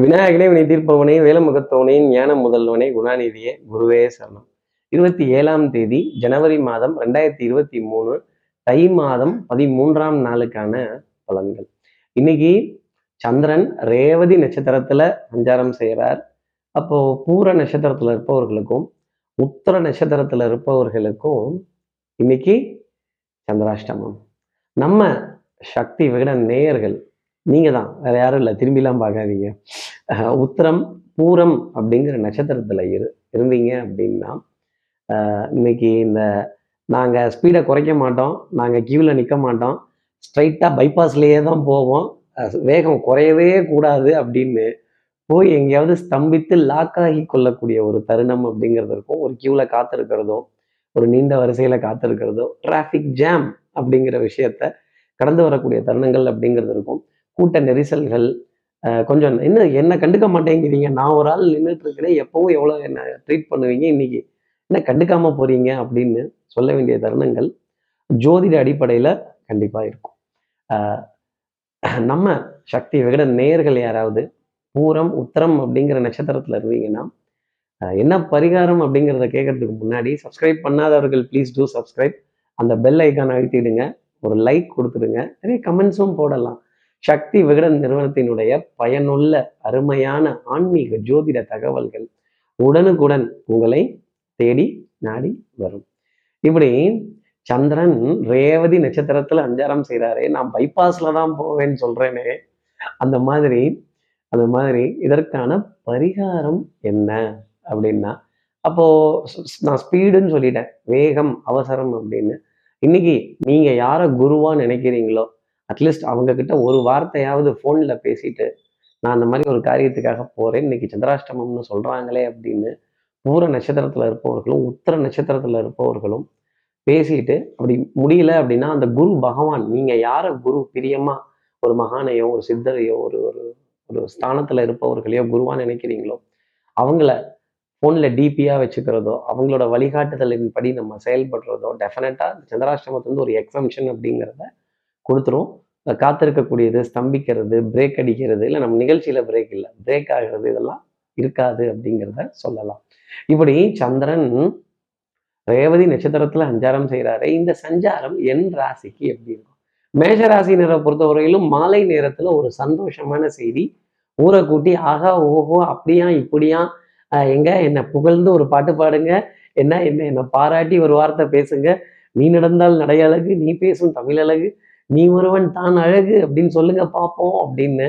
விநாயகனே வினை தீர்ப்பவனே வேலமுகத்தவனே ஞான முதல்வனே குணாநிதியே குருவே சரணம். இருபத்தி ஏழாம் தேதி ஜனவரி மாதம் ரெண்டாயிரத்தி இருபத்தி மூணு தை மாதம் பதிமூன்றாம் நாளுக்கான பலன்கள். இன்னைக்கு சந்திரன் ரேவதி நட்சத்திரத்துல சஞ்சாரம் செய்கிறார் அப்போ பூர நட்சத்திரத்துல இருப்பவர்களுக்கும் உத்தர நட்சத்திரத்துல இருப்பவர்களுக்கும் இன்னைக்கு சந்திராஷ்டமம். நம்ம சக்தி விகட நேயர்கள் நீங்கள் தான் வேற யாரும் இல்லை. திரும்பிலாம் பார்க்காதீங்க. உத்தரம் உத்திரம் பூரம் அப்படிங்கிற நட்சத்திரத்தில் இரு இருந்தீங்க அப்படின்னா இன்னைக்கு இந்த நாங்கள் ஸ்பீடை குறைக்க மாட்டோம். நாங்கள் க்யூவில் நிற்க மாட்டோம். ஸ்ட்ரைட்டாக பைபாஸ்லேயே தான் போவோம். வேகம் குறையவே கூடாது அப்படின்னு போய் எங்கேயாவது ஸ்தம்பித்து லாக் ஆகி கொள்ளக்கூடிய ஒரு தருணம் அப்படிங்கிறது இருக்கும். ஒரு கியூவில் காத்திருக்கிறதோ ஒரு நீண்ட வரிசையில் காத்திருக்கிறதோ டிராஃபிக் ஜாம் அப்படிங்கிற விஷயத்த கடந்து வரக்கூடிய தருணங்கள் அப்படிங்கிறது இருக்கும். கூட்ட நெரிசல்கள் கொஞ்சம் என்ன என்ன கண்டுக்க மாட்டேங்கிறீங்க? நான் ஒரு ஆள் நின்றுட்டு இருக்கிறேன் எப்பவும் எவ்வளோ என்ன ட்ரீட் பண்ணுவீங்க? இன்னைக்கு என்ன கண்டுக்காம போறீங்க? அப்படின்னு சொல்ல வேண்டிய தருணங்கள் ஜோதிட அடிப்படையில் கண்டிப்பாக இருக்கும். நம்ம சக்தி விகட நேயர்கள் யாராவது பூரம் உத்தரம் அப்படிங்கிற நட்சத்திரத்தில் இருந்தீங்கன்னா என்ன பரிகாரம் அப்படிங்கிறத கேட்கறதுக்கு முன்னாடி சப்ஸ்கிரைப் பண்ணாதவர்கள் ப்ளீஸ் டூ சப்ஸ்கிரைப் அந்த பெல் ஐக்கான் அழுத்திடுங்க. ஒரு லைக் கொடுத்துடுங்க. நிறைய கமெண்ட்ஸும் போடலாம். சக்தி விகடன் நிறுவனத்தினுடைய பயனுள்ள அருமையான ஆன்மீக ஜோதிட தகவல்கள் உடனுக்குடன் உங்களை தேடி நாடி வரும். இப்படி சந்திரன் ரேவதி நட்சத்திரத்துல அஞ்சாரம் செய்கிறாரே நான் பைபாஸ்ல தான் போவேன்னு சொல்றேனே அந்த மாதிரி அந்த மாதிரி இதற்கான பரிகாரம் என்ன அப்படின்னா அப்போ நான் ஸ்பீடுன்னு சொல்லிட்டேன் வேகம் அவசரம் அப்படின்னு. இன்னைக்கு நீங்க யார குருவா நினைக்கிறீங்களோ அட்லீஸ்ட் அவங்க கிட்ட ஒரு வார்த்தையாவது ஃபோனில் பேசிட்டு நான் அந்த மாதிரி ஒரு காரியத்துக்காக போகிறேன் இன்னைக்கு சந்திராஷ்டமம்னு சொல்கிறாங்களே அப்படின்னு பூர நட்சத்திரத்தில் இருப்பவர்களும் உத்தர நட்சத்திரத்தில் இருப்பவர்களும் பேசிட்டு அப்படி முடியல அப்படின்னா அந்த குரு பகவான் நீங்கள் யாரை குரு பிரியமாக ஒரு மகானையோ ஒரு சித்தரையோ ஒரு ஒரு ஒரு ஸ்தானத்தில் இருப்பவர்களையோ குருவாக நினைக்கிறீங்களோ அவங்கள ஃபோனில் டிபியாக வச்சுக்கிறதோ அவங்களோட வழிகாட்டுதலின் படி நம்ம செயல்படுறதோ டெஃபினட்டாக சந்திராஷ்டமத்து வந்து ஒரு எக்ஸம்ஷன் அப்படிங்கிறத கொடுத்துரும். காத்திருக்கக்கூடியது ஸ்தம்பிக்கிறது பிரேக் அடிக்கிறது இல்லை நம்ம நிகழ்ச்சியில் பிரேக் இல்லை பிரேக் ஆகிறது இதெல்லாம் இருக்காது அப்படிங்கிறத சொல்லலாம். இப்படி சந்திரன் ரேவதி நட்சத்திரத்துல சஞ்சாரம் செய்கிறாரு இந்த சஞ்சாரம் என் ராசிக்கு எப்படி இருக்கும்? மேஷ ராசினரை பொறுத்தவரையிலும் மாலை நேரத்துல ஒரு சந்தோஷமான செய்தி. ஊரை கூட்டி ஆகா ஓஹோ அப்படியா இப்படியா? எங்க? என்னை புகழ்ந்து ஒரு பாட்டு பாடுங்க. என்ன என்ன என்னை பாராட்டி ஒரு வார்த்தை பேசுங்க. நீ நடந்தால் நடையழகு நீ பேசும் தமிழ் அழகு. நீ ஒருவன் தான் அழகு அப்படின்னு சொல்லுங்க பார்ப்போம் அப்படின்னு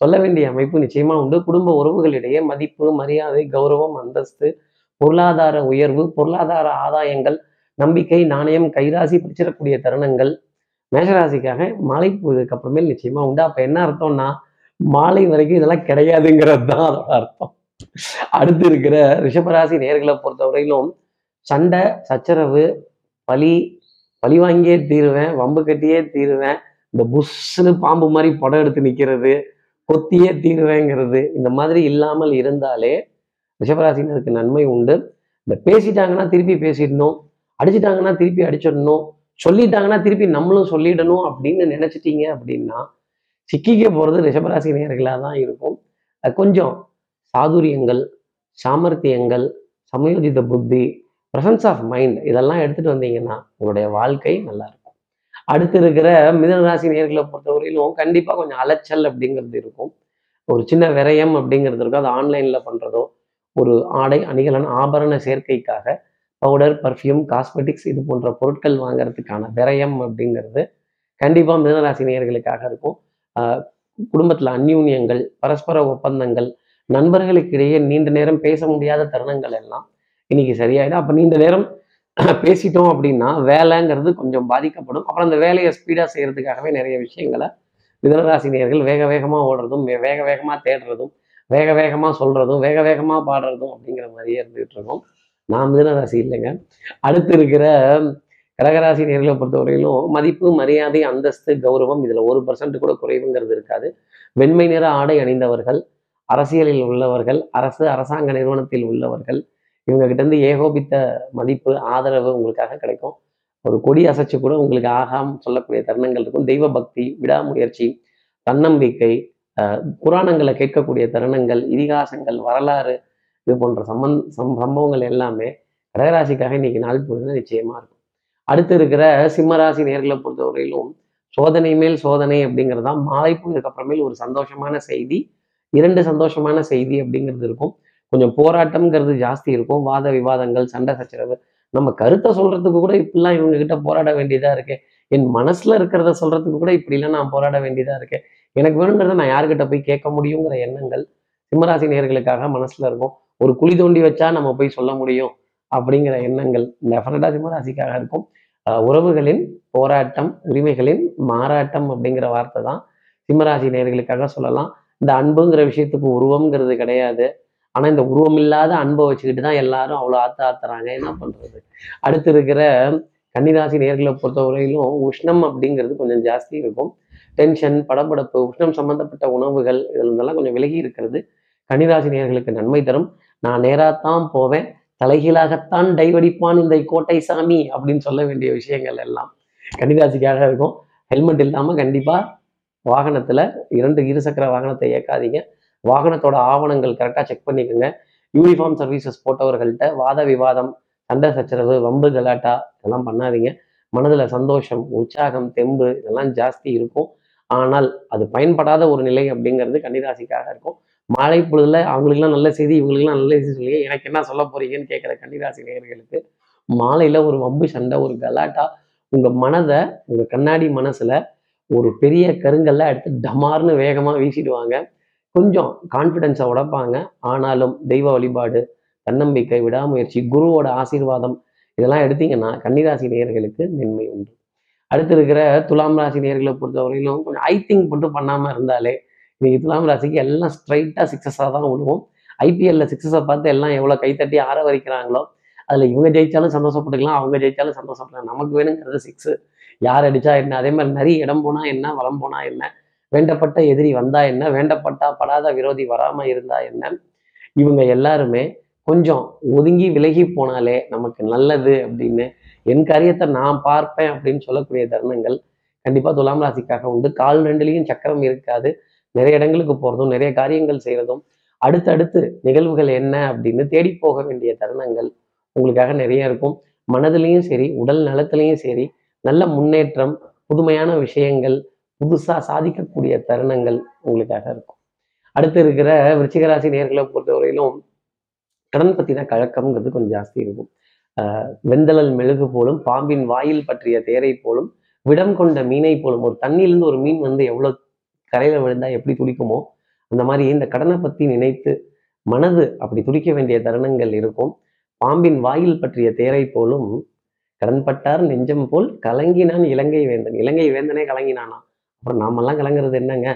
சொல்ல வேண்டிய அமைப்பு நிச்சயமா உண்டு. குடும்ப உறவுகளிடையே மதிப்பு மரியாதை கௌரவம் அந்தஸ்து பொருளாதார உயர்வு பொருளாதார ஆதாயங்கள் நம்பிக்கை நாணயம் கைராசி பிடிச்சிடக்கூடிய தருணங்கள் மேஷராசிக்காக மாலை போவதுக்கு அப்புறமேல் நிச்சயமா உண்டு. அப்ப என்ன அர்த்தம்னா மாலை வரைக்கும் இதெல்லாம் கிடையாதுங்கிறது தான் அதோட அர்த்தம். அடுத்து இருக்கிற ரிஷபராசி நேர்களை பொறுத்தவரையிலும் சண்டை சச்சரவு பலி பழி வாங்கியே தீருவேன் வம்பு கட்டியே தீருவேன் இந்த புஷ்னு பாம்பு மாதிரி படம் எடுத்து நிற்கிறது கொத்தியே தீருவேங்கிறது இந்த மாதிரி இல்லாமல் இருந்தாலே ரிஷபராசினருக்கு நன்மை உண்டு. இந்த பேசிட்டாங்கன்னா திருப்பி பேசிடணும் அடிச்சிட்டாங்கன்னா திருப்பி அடிச்சிடணும் சொல்லிட்டாங்கன்னா திருப்பி நம்மளும் சொல்லிடணும் அப்படின்னு நினைச்சிட்டீங்க அப்படின்னா சிக்கிக்க போகிறது ரிஷபராசி நேர்களாக தான் இருக்கும். கொஞ்சம் சாதுரியங்கள் சாமர்த்தியங்கள் சமயோஜித புத்தி ப்ரெசன்ஸ் ஆஃப் மைண்ட் இதெல்லாம் எடுத்துட்டு வந்தீங்கன்னா உங்களுடைய வாழ்க்கை நல்லா இருக்கும் அடுத்து இருக்கிற மிதனராசி நேர்களை பொறுத்தவரையிலும் கண்டிப்பாக கொஞ்சம் அலைச்சல் அப்படிங்கிறது இருக்கும். ஒரு சின்ன விரயம் அப்படிங்கிறது இருக்கும். அது ஆன்லைனில் பண்ணுறதோ ஒரு ஆடை அணிகலன் ஆபரண சேர்க்கைக்காக பவுடர் பர்ஃப்யூம் காஸ்மெட்டிக்ஸ் இது போன்ற பொருட்கள் வாங்குறதுக்கான விரயம் அப்படிங்கிறது கண்டிப்பாக மிதனராசி நேர்களுக்காக இருக்கும். ஆஹ் குடும்பத்தில் அந்யூன்யங்கள் பரஸ்பர ஒப்பந்தங்கள் நண்பர்களுக்கு இடையே நீண்ட நேரம் பேச முடியாத தருணங்கள் எல்லாம் இன்னைக்கு சரியாயிடும். அப்போ நீண்ட நேரம் பேசிட்டோம் அப்படின்னா வேலைங்கிறது கொஞ்சம் பாதிக்கப்படும். அப்புறம் அந்த வேலையை ஸ்பீடாக செய்யறதுக்காகவே நிறைய விஷயங்களை மிதனராசி நேர்கள் வேக வேகமாக ஓடுறதும் வே- வேக வேகமாக தேடுறதும் வேக வேகமாக சொல்றதும் வேக வேகமாக பாடுறதும் அப்படிங்கிற மாதிரியே இருந்துகிட்டு இருக்கோம். நான் மிதனராசி இல்லைங்க. அடுத்து இருக்கிற கடகராசி நேர்களை பொறுத்தவரையிலும் மதிப்பு மரியாதை அந்தஸ்து கௌரவம் இதுல ஒரு பர்சன்ட் கூட குறைவுங்கிறது இருக்காது. வெண்மை நிற ஆடை அணிந்தவர்கள் அரசியலில் உள்ளவர்கள் அரசு அரசாங்க நிறுவனத்தில் உள்ளவர்கள் இவங்க கிட்ட இருந்து ஏகோபித்த மதிப்பு ஆதரவு உங்களுக்காக கிடைக்கும். ஒரு கொடி அசைச்சு கூட உங்களுக்கு ஆகாம் சொல்லக்கூடிய தருணங்கள் இருக்கும். தெய்வ பக்தி விடாமுயற்சி தன்னம்பிக்கை புராணங்களை கேட்கக்கூடிய தருணங்கள் இதிகாசங்கள் வரலாறு இது போன்ற சம்பந்த சம் சம்பவங்கள் எல்லாமே கடகராசிக்காக இன்னைக்கு நாள் பொழுதுல நிச்சயமா இருக்கும். அடுத்து இருக்கிற சிம்மராசி நேர்களை பொறுத்தவரையிலும் சோதனை மேல் சோதனை அப்படிங்கிறதா மாலை பொழுதுக்கு அப்புறமேல் ஒரு சந்தோஷமான செய்தி இரண்டு சந்தோஷமான செய்தி அப்படிங்கிறது இருக்கும். கொஞ்சம் போராட்டம்ங்கிறது ஜாஸ்தி இருக்கும். வாத விவாதங்கள் சண்டை சச்சரவு. நம்ம கருத்தை சொல்றதுக்கு கூட இப்படிலாம் இவங்க கிட்ட போராட வேண்டியதா இருக்கு. என் மனசுல இருக்கிறத சொல்றதுக்கு கூட இப்படிலாம் நான் போராட வேண்டியதா இருக்கு. எனக்கு வேணுங்கிறத நான் யார்கிட்ட போய் கேட்க முடியுங்கிற எண்ணங்கள் சிம்மராசி நேர்களுக்காக மனசுல இருக்கும். ஒரு குழி தோண்டி வச்சா நம்ம போய் சொல்ல முடியும் அப்படிங்கிற எண்ணங்கள் டெஃபினட்டா சிம்மராசிக்காக இருக்கும். உறவுகளின் போராட்டம் உரிமைகளின் மாறாட்டம் அப்படிங்கிற வார்த்தை தான் சிம்மராசி நேர்களுக்காக சொல்லலாம். இந்த அன்புங்கிற விஷயத்துக்கு உருவம்ங்கிறது கிடையாது. ஆனா இந்த உருவம் இல்லாத அன்பை வச்சுக்கிட்டு தான் எல்லாரும் அவ்வளோ ஆத்த ஆத்துறாங்க. என்ன பண்றது? அடுத்து இருக்கிற கன்னிராசி நேர்களை பொறுத்தவரையிலும் உஷ்ணம் அப்படிங்கிறது கொஞ்சம் ஜாஸ்தி இருக்கும். டென்ஷன் படபடப்பு உஷ்ணம் சம்பந்தப்பட்ட உணவுகள் இதெல்லாம் கொஞ்சம் விலகி இருக்கிறது கன்னிராசி நேர்களுக்கு நன்மை தரும். நான் நேராத்தான் போவேன். தலைகீழாகத்தான் டைவடிப்பான் இந்த கோட்டை சாமி அப்படின்னு சொல்ல வேண்டிய விஷயங்கள் எல்லாம் கன்னிராசிக்காக இருக்கும். ஹெல்மெட் இல்லாம கண்டிப்பா வாகனத்துல இரண்டு இருசக்கர வாகனத்தை இயக்காதீங்க. வாகனத்தோட ஆவணங்கள் கரெக்டாக செக் பண்ணிக்கோங்க. யூனிஃபார்ம் சர்வீசஸ் போட்டவர்கள்ட்ட வாத விவாதம் சண்டை சச்சரவு வம்பு கலாட்டா இதெல்லாம் பண்ணாதீங்க. மனதில் சந்தோஷம் உற்சாகம் தெம்பு இதெல்லாம் ஜாஸ்தி இருக்கும். ஆனால் அது பயன்படாத ஒரு நிலை அப்படிங்கிறது கன்னிராசிக்காக இருக்கும். மாலை பொழுதுல அவங்களுக்குலாம் நல்ல செய்தி இவங்களுக்குலாம் நல்ல செய்தி சொல்லி எனக்கு என்ன சொல்ல போறீங்கன்னு கேட்குற கன்னிராசி நேயர்களுக்கு மாலையில் ஒரு வம்பு சண்டை ஒரு கலாட்டா உங்கள் மனதை உங்கள் கண்ணாடி மனசில் ஒரு பெரிய கருங்கல்ல எடுத்து டமார்னு வேகமாக வீசிடுவாங்க. கொஞ்சம் கான்ஃபிடென்ஸை உடைப்பாங்க. ஆனாலும் தெய்வ வழிபாடு தன்னம்பிக்கை விடாமுயற்சி குருவோட ஆசீர்வாதம் இதெல்லாம் எடுத்தீங்கன்னா கன்னிராசி நேயர்களுக்கு மென்மை உண்டு. அடுத்து இருக்கிற துலாம் ராசி நேர்களை பொறுத்தவரையிலும் கொஞ்சம் ஐ திங்க் மட்டும் பண்ணாம இருந்தாலே இன்னைக்கு துலாம் ராசிக்கு எல்லாம் ஸ்ட்ரைட்டாக சிக்ஸஸாக தான் விடுவோம் ஐபிஎல்ல சிக்ஸஸை பார்த்து எல்லாம் எவ்வளோ கைத்தட்டி ஆற வரைக்கிறாங்களோ அதில் இவங்க ஜெயிச்சாலும் சந்தோஷப்பட்டுக்கலாம் அவங்க ஜெயித்தாலும் சந்தோஷப்படலாம் நமக்கு வேணுங்கிறது சிக்ஸு யார் அடித்தா என்ன? அதே மாதிரி நிறைய இடம் போனால் என்ன? வளம் போனால் என்ன? வேண்டப்பட்ட எதிரி வந்தா என்ன? வேண்டப்பட்டா படாத விரோதி வராம இருந்தா என்ன? இவங்க எல்லாருமே கொஞ்சம் ஒதுங்கி விலகி போனாலே நமக்கு நல்லது அப்படின்னு என் காரியத்தை நான் பார்ப்பேன் அப்படின்னு சொல்லக்கூடிய தருணங்கள் கண்டிப்பா துலாம் ராசிக்காக உண்டு. கால் ரெண்டுலேயும் சக்கரம் இருக்காது. நிறைய இடங்களுக்கு போறதும் நிறைய காரியங்கள் செய்யறதும் அடுத்தடுத்து நிகழ்வுகள் என்ன அப்படின்னு தேடி போக வேண்டிய தருணங்கள் உங்களுக்காக நிறைய இருக்கும். மனதிலையும் சரி உடல் நலத்திலையும் சரி நல்ல முன்னேற்றம் புதுமையான விஷயங்கள் புதுசா சாதிக்கக்கூடிய தருணங்கள் உங்களுக்காக இருக்கும். அடுத்து இருக்கிற விருச்சிகராசி நேர்களை பொறுத்தவரையிலும் கடன் பற்றின கழக்கம்ங்கிறது கொஞ்சம் ஜாஸ்தி இருக்கும். ஆஹ் வெந்தளல் மெழுகு போலும் பாம்பின் வாயில் பற்றிய தேரை போலும் விடம் கொண்ட மீனை போலும் ஒரு தண்ணியிலிருந்து ஒரு மீன் வந்து எவ்வளவு கரையில விழுந்தா எப்படி துடிக்குமோ அந்த மாதிரி இந்த கடனை பத்தி நினைத்து மனது அப்படி துடிக்க வேண்டிய தருணங்கள் இருக்கும். பாம்பின் வாயில் பற்றிய தேரை போலும் கடன்பட்டார் நெஞ்சம் போல் கலங்கினான் இலங்கை வேந்தன். இலங்கை வேந்தனே கலங்கினானா? அப்புறம் நாமெல்லாம் கலங்குறது என்னங்க?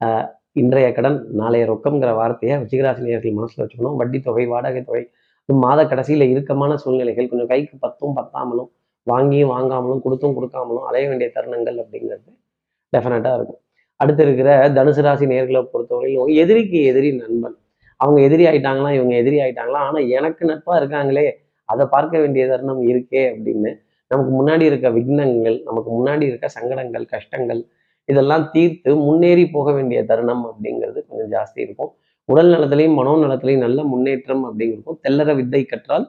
ஆஹ் இன்றைய கடன் நாளைய ரொக்கம்ங்கிற வார்த்தையை விஜயராசி நேரத்தில் மனசுல வச்சுக்கணும். வட்டி தொகை வாடகை தொகை மாத கடைசியில் இறுக்கமான சூழ்நிலைகள். கொஞ்சம் கைக்கு பத்தும் பத்தாமலும் வாங்கியும் வாங்காமலும் கொடுத்தும் கொடுக்காமலும் அலைய வேண்டிய தருணங்கள் அப்படிங்கிறது டெஃபினட்டாக இருக்கும். அடுத்து இருக்கிற தனுசு ராசி நேர்களை பொறுத்தவரையிலும் எதிரிக்கு எதிரி நண்பன். அவங்க எதிரி ஆயிட்டாங்களா இவங்க எதிரி ஆயிட்டாங்களா? ஆனா எனக்கு நட்பா இருக்காங்களே அதை பார்க்க வேண்டிய தருணம் இருக்கே அப்படின்னு நமக்கு முன்னாடி இருக்க விக்னங்கள் நமக்கு முன்னாடி இருக்க சங்கடங்கள் கஷ்டங்கள் இதெல்லாம் தீர்த்து முன்னேறி போக வேண்டிய தருணம் அப்படிங்கிறது கொஞ்சம் ஜாஸ்தி இருக்கும். உடல் நலத்திலையும் மனோ நலத்திலையும் நல்ல முன்னேற்றம் அப்படிங்கிறக்கும் தெல்லற வித்தை கற்றால்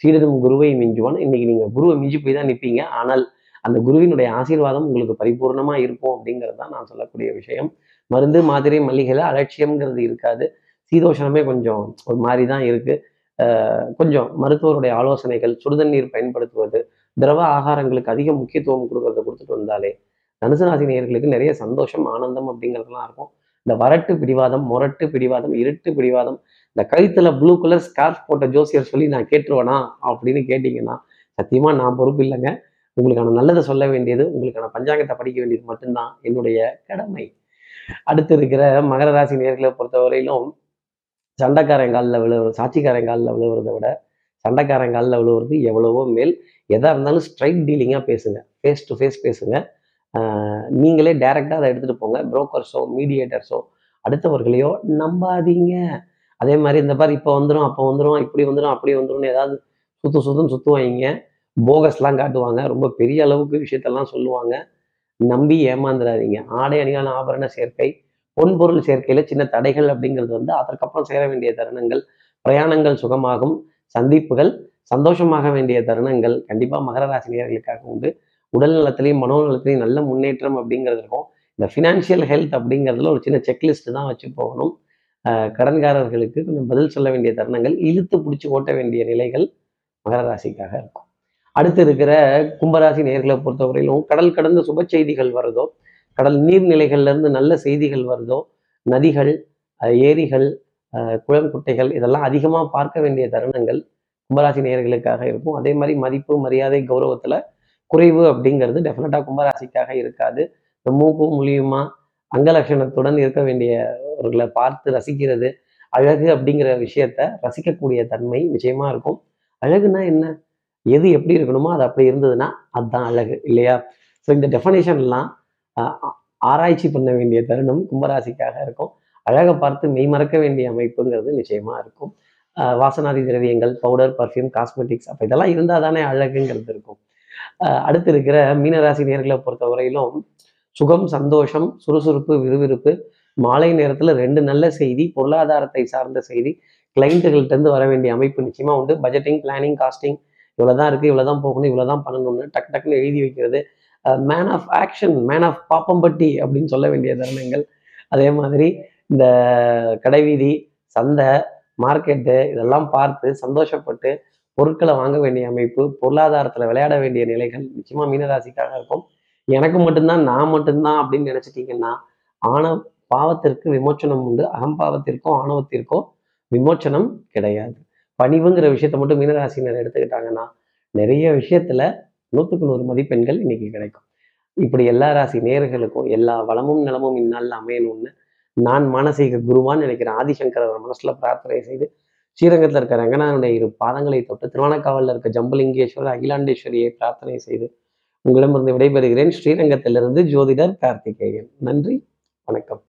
சீடரும் குருவை மிஞ்சுவான். இன்னைக்கு நீங்க குருவை மிஞ்சி போய் தான் நிற்பீங்க ஆனால் அந்த குருவினுடைய ஆசீர்வாதம் உங்களுக்கு பரிபூர்ணமா இருக்கும் அப்படிங்கிறது தான் நான் சொல்லக்கூடிய விஷயம். மருந்து மாத்திரை மல்லிகையில் அலட்சியம்ங்கிறது இருக்காது. சீதோஷணமே கொஞ்சம் ஒரு மாதிரி தான் இருக்கு. கொஞ்சம் மருத்துவருடைய ஆலோசனைகள் சுடுதண்ணீர் பயன்படுத்துவது திரவ ஆகாரங்களுக்கு அதிக முக்கியத்துவம் கொடுக்கறத கொடுத்துட்டு வந்தாலே தனுசு ராசி நிறைய சந்தோஷம் ஆனந்தம் அப்படிங்கிறதுலாம் இருக்கும். இந்த வரட்டு பிடிவாதம் முரட்டு பிடிவாதம் இருட்டு பிடிவாதம் இந்த கழுத்துல ப்ளூ கலர் ஸ்கார்ஃப் போட்ட ஜோசியர் சொல்லி நான் கேட்டுருவேனா அப்படின்னு கேட்டிங்கன்னா சத்தியமா நான் பொறுப்பு இல்லைங்க. உங்களுக்கான நல்லதை சொல்ல வேண்டியது உங்களுக்கான பஞ்சாங்கத்தை படிக்க வேண்டியது மட்டும்தான் என்னுடைய கடமை. அடுத்து இருக்கிற மகர ராசி நேர்களை பொறுத்தவரையிலும் சண்டைக்காரன் காலில் விழுவுறது சாட்சிக்காரன் காலில் விழுவுறதை விட சண்டைக்காரன் காலில் விழுவுறது எவ்வளவோ மேல். எதா இருந்தாலும் ஸ்ட்ரைட் டீலிங்காக பேசுங்க. ஃபேஸ் டு ஃபேஸ் பேசுங்க. நீங்களே டைரெக்டாக அதை எடுத்துகிட்டு போங்க. புரோக்கர்ஸோ மீடியேட்டர்ஸோ அடுத்தவர்களையோ நம்பாதீங்க. அதே மாதிரி இந்த மாதிரி இப்போ வந்துடும் அப்போ வந்துடும் இப்படி வந்துடும் அப்படி வந்துடும் ஏதாவது சுத்து சுத்துன்னு சுற்றுவாங்க போகஸ்லாம் காட்டுவாங்க. ரொம்ப பெரிய அளவுக்கு விஷயத்தெல்லாம் சொல்லுவாங்க. நம்பி ஏமாந்துடாதீங்க ஆடை அணியான ஆபரண சேர்க்கை பொன்பொருள் சேர்க்கையில் சின்ன தடைகள் அப்படிங்கிறது வந்து அதற்கப்புறம் சேர வேண்டிய தருணங்கள். பிரயாணங்கள் சுகமாகும். சந்திப்புகள் சந்தோஷமாக வேண்டிய தருணங்கள். கண்டிப்பாக மகர ராசினியர்களுக்காக உண்டு. உடல் நலத்திலையும் மனோநலத்திலையும் நல்ல முன்னேற்றம் அப்படிங்கிறது இருக்கும். இந்த ஃபினான்ஷியல் ஹெல்த் அப்படிங்கிறதுல ஒரு சின்ன செக்லிஸ்ட் தான் வச்சு போகணும். கடன்காரர்களுக்கு கொஞ்சம் பதில் சொல்ல வேண்டிய தருணங்கள் இழுத்து பிடிச்சி ஓட்ட வேண்டிய நிலைகள் மகர ராசிக்காக இருக்கும். அடுத்து இருக்கிற கும்பராசி நேர்களை பொறுத்தவரையிலும் கடல் கடந்த சுப செய்திகள் வருதோ கடல் நீர்நிலைகள்ல இருந்து நல்ல செய்திகள் வருதோ நதிகள் ஏரிகள் குளம் குட்டைகள் இதெல்லாம் அதிகமாக பார்க்க வேண்டிய தருணங்கள் கும்பராசி நேர்களுக்காக இருக்கும். அதே மாதிரி மதிப்பு மரியாதை கௌரவத்தில் குறைவு அப்படிங்கிறது டெஃபினட்டா கும்பராசிக்காக இருக்காது. இந்த மூக்கு மூலியமா அங்கலட்சணத்துடன் இருக்க வேண்டியவர்களை பார்த்து ரசிக்கிறது. அழகு அப்படிங்கிற விஷயத்த ரசிக்கக்கூடிய தன்மை நிச்சயமா இருக்கும். அழகுனா என்ன? எது எப்படி இருக்கணுமோ அது அப்படி இருந்ததுன்னா அதுதான் அழகு இல்லையா? ஸோ இந்த டெஃபனேஷன்லாம் ஆராய்ச்சி பண்ண வேண்டிய தருணம் கும்பராசிக்காக இருக்கும். அழகை பார்த்து மெய்மறக்க வேண்டிய அமைப்புங்கிறது நிச்சயமா இருக்கும். வாசனாதி திரவியங்கள் பவுடர் பர்ஃப்யூம் காஸ்மெட்டிக்ஸ் அப்போ இதெல்லாம் இருந்தால் தானே அழகுங்கிறது இருக்கும். அடுத்து இருக்கிற மீனராசி நேர்களை பொறுத்த வரையிலும் சுகம் சந்தோஷம் சுறுசுறுப்பு விறுவிறுப்பு மாலை நேரத்தில் ரெண்டு நல்ல செய்தி பொருளாதாரத்தை சார்ந்த செய்தி கிளைண்ட்டுகள்கிட்டருந்து வர வேண்டிய அமைப்பு நிச்சயமா உண்டு. பட்ஜெட்டிங் பிளானிங் காஸ்டிங் இவ்வளோதான் இருக்குது இவ்வளோதான் போகணும் இவ்வளோதான் பண்ணணும்னு டக் டக்குன்னு எழுதி வைக்கிறது. Man of action man of Pappampatti அப்படின்னு சொல்ல வேண்டிய தருணங்கள். அதே மாதிரி இந்த கடைவீதி சந்தை மார்க்கெட்டு இதெல்லாம் பார்த்து சந்தோஷப்பட்டு பொருட்களை வாங்க வேண்டிய அமைப்பு பொருளாதாரத்தில் விளையாட வேண்டிய நிலைகள் நிச்சயமாக மீனராசிக்காக இருக்கும். எனக்கு மட்டும்தான் நான் மட்டும்தான் அப்படின்னு நினச்சிட்டிங்கன்னா ஆணவ பாவத்திற்கு விமோச்சனம் உண்டு. அகம்பாவத்திற்கோ ஆணவத்திற்கோ விமோச்சனம் கிடையாது. பணிவுங்கிற விஷயத்த மட்டும் மீனராசினர் எடுத்துக்கிட்டாங்கன்னா நிறைய விஷயத்துல நூற்றுக்கு நூறு மதிப்பெண்கள் இன்னைக்கு கிடைக்கும். இப்படி எல்லா ராசி நேர்களுக்கும் எல்லா வளமும் நலமும் இந்நாளில் அமையணும்னு நான் மானசீக குருவான்னு நினைக்கிறேன். ஆதிசங்கர் மனசுல பிரார்த்தனை செய்து ஸ்ரீரங்கத்தில் இருக்க ரங்கநாதனுடைய இரு பாதங்களை தொட்டு திருவானக்காவலில் இருக்க ஜம்புலிங்கேஸ்வரர் அகிலாண்டேஸ்வரியை பிரார்த்தனை செய்து உங்களிடமிருந்து விடைபெறுகிறேன். ஸ்ரீரங்கத்திலிருந்து ஜோதிடர் கார்த்திகேயன். நன்றி வணக்கம்.